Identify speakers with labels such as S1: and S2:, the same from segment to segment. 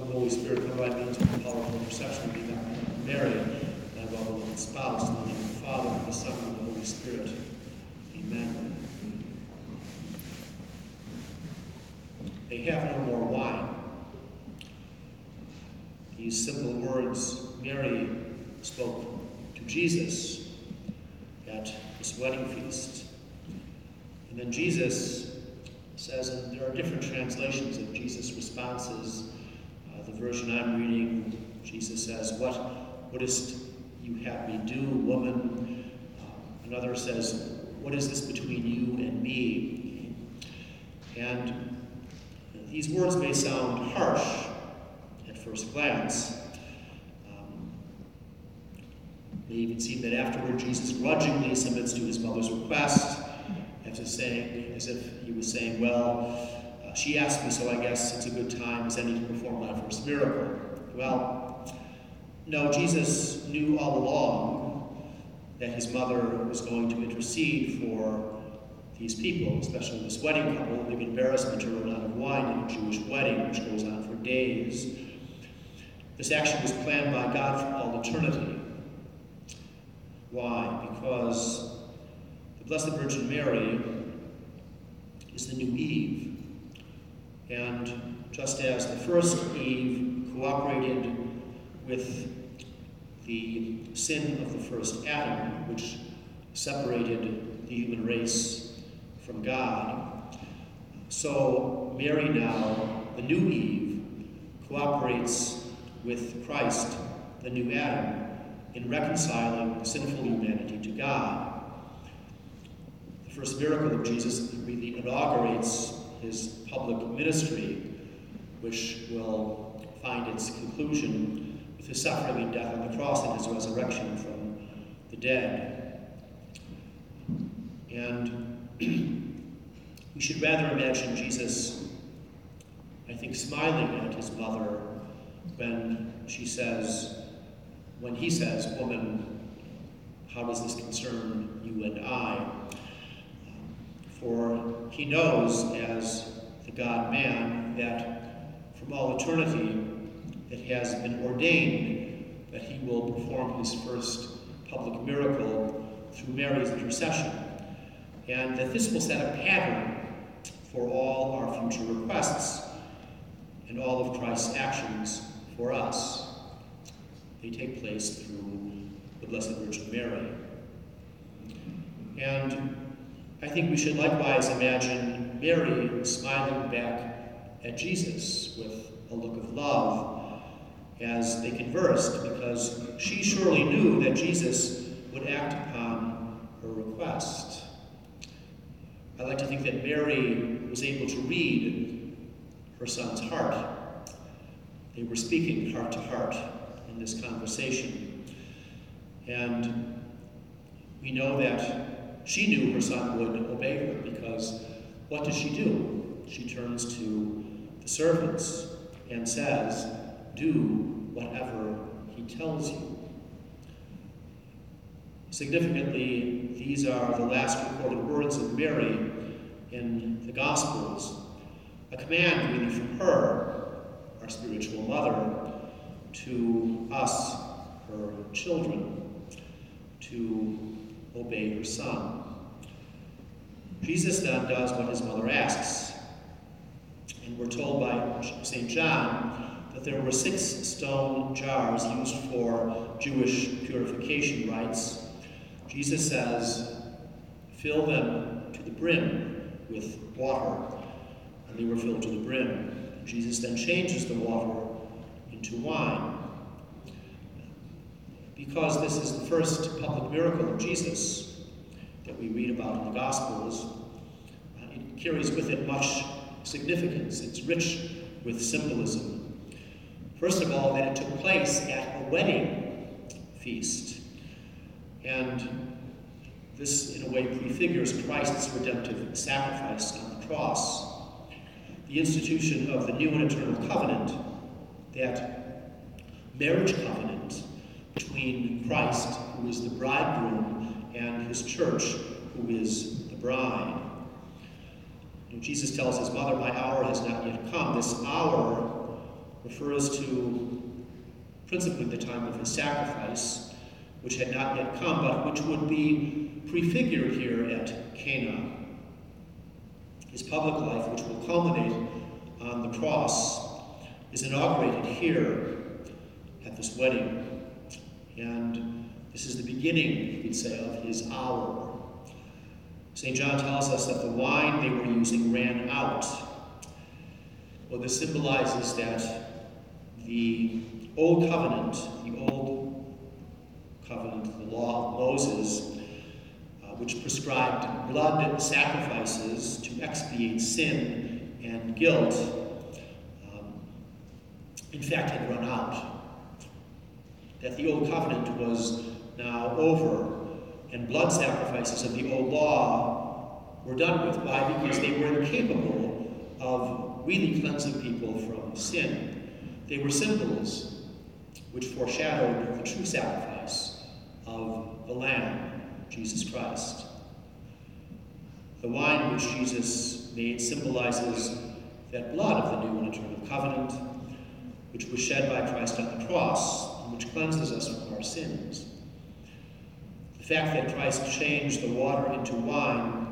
S1: of the Holy Spirit, come by means of the powerful intercession of the Mary, thy well-beloved spouse, in the name of the Father, and the Son, and the Holy Spirit. Amen. They have no more wine. These simple words Mary spoke to Jesus at this wedding feast. And then Jesus says, and there are different translations of Jesus' responses. Uh, the version I'm reading, Jesus says, What wouldst you have me do, woman? Uh, another says, What is this between you and me? And these words may sound harsh at first glance. Um, even seem that afterward Jesus grudgingly submits to his mother's request as if, saying, as if he was saying, Well, uh, she asked me, so I guess it's a good time as any to perform my first miracle. Well, no, Jesus knew all along that his mother was going to intercede for these people, especially this wedding couple, big embarrassment to run out of wine in a Jewish wedding, which goes on for days. This action was planned by God for all eternity. Why? Because the Blessed Virgin Mary is the new Eve. And just as the first Eve cooperated with the sin of the first Adam, which separated the human race from God, so Mary now, the new Eve, cooperates with Christ, the new Adam, in reconciling sinful humanity to God. The first miracle of Jesus really inaugurates his public ministry, which will find its conclusion with his suffering and death on the cross and his resurrection from the dead. And we should rather imagine Jesus, I think, smiling at his mother when she says, when he says, Woman, how does this concern you and I? For he knows, as the God man, that from all eternity it has been ordained that he will perform his first public miracle through Mary's intercession, and that this will set a pattern for all our future requests and all of Christ's actions for us. They take place through the Blessed Virgin Mary. And I think we should likewise imagine Mary smiling back at Jesus with a look of love as they conversed, because she surely knew that Jesus would act upon her request. I like to think that Mary was able to read her son's heart. They were speaking heart to heart in this conversation. And we know that she knew her son would obey her because what does she do? She turns to the servants and says, Do whatever he tells you. Significantly, these are the last recorded words of Mary in the Gospels, a command really from her, our spiritual mother, to us, her children, to obey her son. Jesus then does what his mother asks. And we're told by St. John that there were six stone jars used for Jewish purification rites. Jesus says, fill them to the brim with water. And they were filled to the brim. Jesus then changes the water into wine. Because this is the first public miracle of Jesus that we read about in the Gospels, it carries with it much significance. It's rich with symbolism. First of all, that it took place at a wedding feast. And this, in a way, prefigures Christ's redemptive sacrifice on the cross. The institution of the new and eternal covenant, that marriage covenant between Christ, who is the bridegroom, and his church, who is the bride. Know, Jesus tells his mother, My hour has not yet come. This hour refers to principally the time of his sacrifice, which had not yet come, but which would be prefigured here at Cana. His public life, which will culminate on the cross, is inaugurated here at this wedding. And this is the beginning, we'd say, of his hour. St. John tells us that the wine they were using ran out. Well, this symbolizes that the Old Covenant, the Old Covenant, the law of Moses, uh, which prescribed blood sacrifices to expiate sin and guilt, um, in fact had run out. That the Old Covenant was now over, and blood sacrifices of the Old Law were done with. Why? Because they were incapable of really cleansing people from sin. They were symbols which foreshadowed the true sacrifice of the Lamb, Jesus Christ. The wine which Jesus made symbolizes that blood of the new and eternal covenant, which was shed by Christ on the cross, which cleanses us from our sins. The fact that Christ changed the water into wine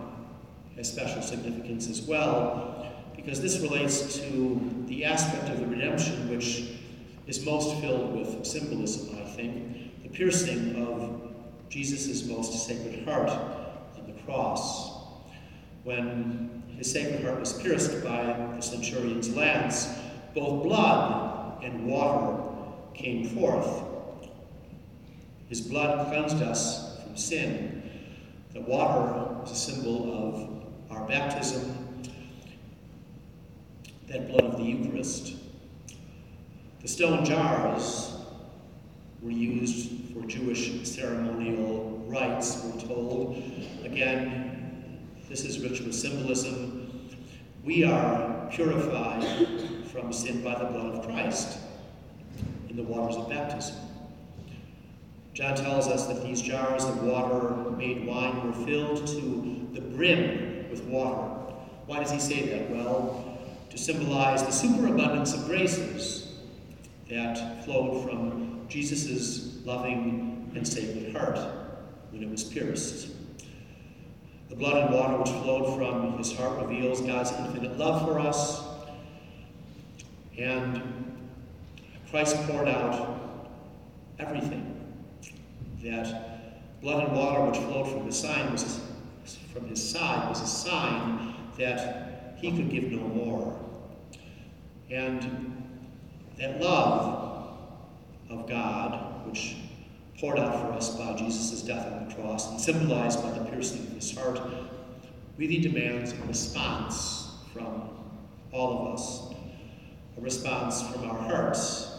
S1: has special significance as well, because this relates to the aspect of the redemption which is most filled with symbolism, I think, the piercing of Jesus' most sacred heart on the cross. When his sacred heart was pierced by the centurion's lance, both blood and water came forth. His blood cleansed us from sin. The water was a symbol of our baptism that blood of the Eucharist. The stone jars were used for Jewish ceremonial rites, we're told. Again, this is with symbolism. We are purified from sin by the blood of Christ the waters of baptism. John tells us that these jars of water made wine were filled to the brim with water. Why does he say that? Well, to symbolize the superabundance of graces that flowed from Jesus' loving and sacred heart when it was pierced. The blood and water which flowed from his heart reveals God's infinite love for us. And Christ poured out everything. That blood and water which flowed from his was from his side was a sign that he could give no more. And that love of God, which poured out for us by Jesus' death on the cross and symbolized by the piercing of his heart, really demands a response from all of us. A response from our hearts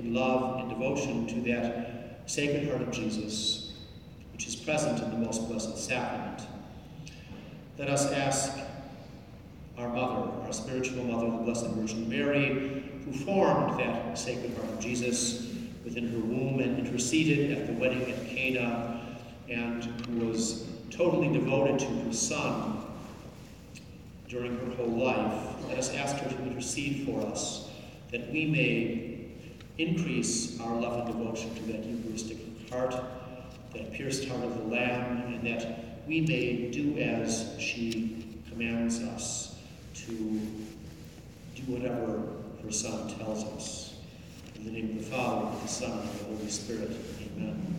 S1: in love and devotion to that sacred heart of Jesus, which is present in the most blessed sacrament. Let us ask our mother, our spiritual mother, the Blessed Virgin Mary, who formed that sacred heart of Jesus within her womb and interceded at the wedding at Cana, and who was totally devoted to her son during her whole life. Let us ask her to intercede for us that we may increase our love and devotion to that Eucharistic heart, that pierced heart of the Lamb, and that we may do as she commands us to do whatever her Son tells us. In the name of the Father, and the Son, and the Holy Spirit. Amen.